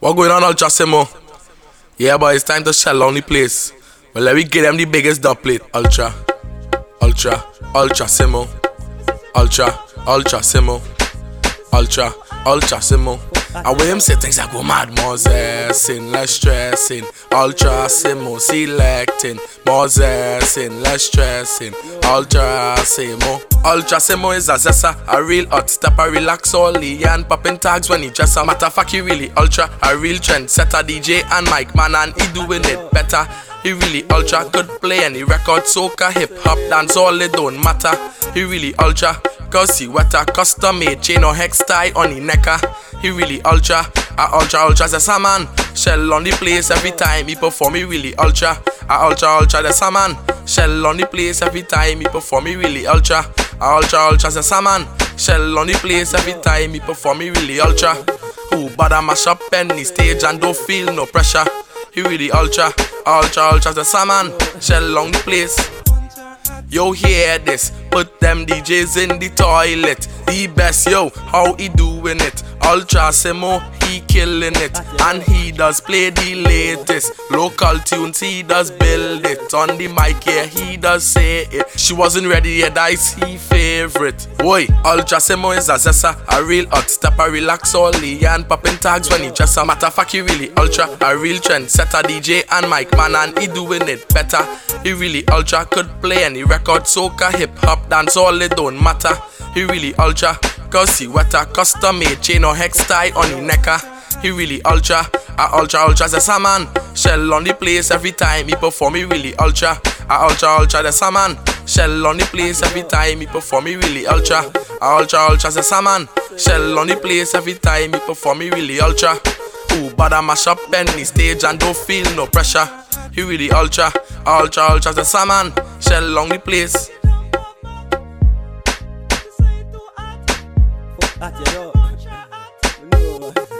What going on, Ultra Simmo? Yeah, but it's time to shell on the place. But let me get them the biggest dub plate. Ultra, Ultra, Ultra Simmo. Ultra, Ultra Simmo. Ultra, Ultra Simmo. And when him say things I go mad, more zessing, less stressing. Ultra Simmo selecting, more zessing, less stressing. Ultra Simmo. Ultra Simmo is a zessa, a real hot stepper, relax only and popping tags when he a matter fuck he really ultra, a real trend setter DJ and mic man and he doing it better. He really ultra could play any record, soca, hip hop, dance, all it don't matter. He really ultra, cause he wetter, custom made chain or hex tie on the necker. Ah. He really ultra, a ultra ultra the man. Shell on the place every time he perform. He really ultra, a ultra ultra the man. Shell on the place every time he perform. He really ultra, a ultra ultra the man. Shell on the place every time he perform. He really ultra. Who bother mash up any stage and don't feel no pressure. He really ultra, ultra ultra the man. Shell on the place. Yo, hear this. Put them DJs in the toilet. The best, yo, how he doing it? Ultra Simmo, he killing it. And he does play the latest. Local tunes, he does build it. On the mic, yeah, he does say it. She wasn't ready yet, that's he favorite. Boy, Ultra Simmo is a zessa, a real hot stepper, relax only and popping tags when he just a matter fuck he really ultra, a real trend setter DJ and mic man and he doing it better. He really ultra could play any record, soca, hip hop, dance, all it don't matter. He really ultra, cause he wetter, custom made chain or hex tie on the necker. Ah. He really ultra, a ultra ultra the man. Shell on the place every time he perform. He really ultra, a ultra ultra the man. Shell on the place every time he perform. He really ultra, a ultra ultra the man. Shell on the place every time he perform. He really ultra. Who bother mash up any stage and don't feel no pressure. He really ultra, I ultra ultra the man. Shell on the place. Hot, you know. You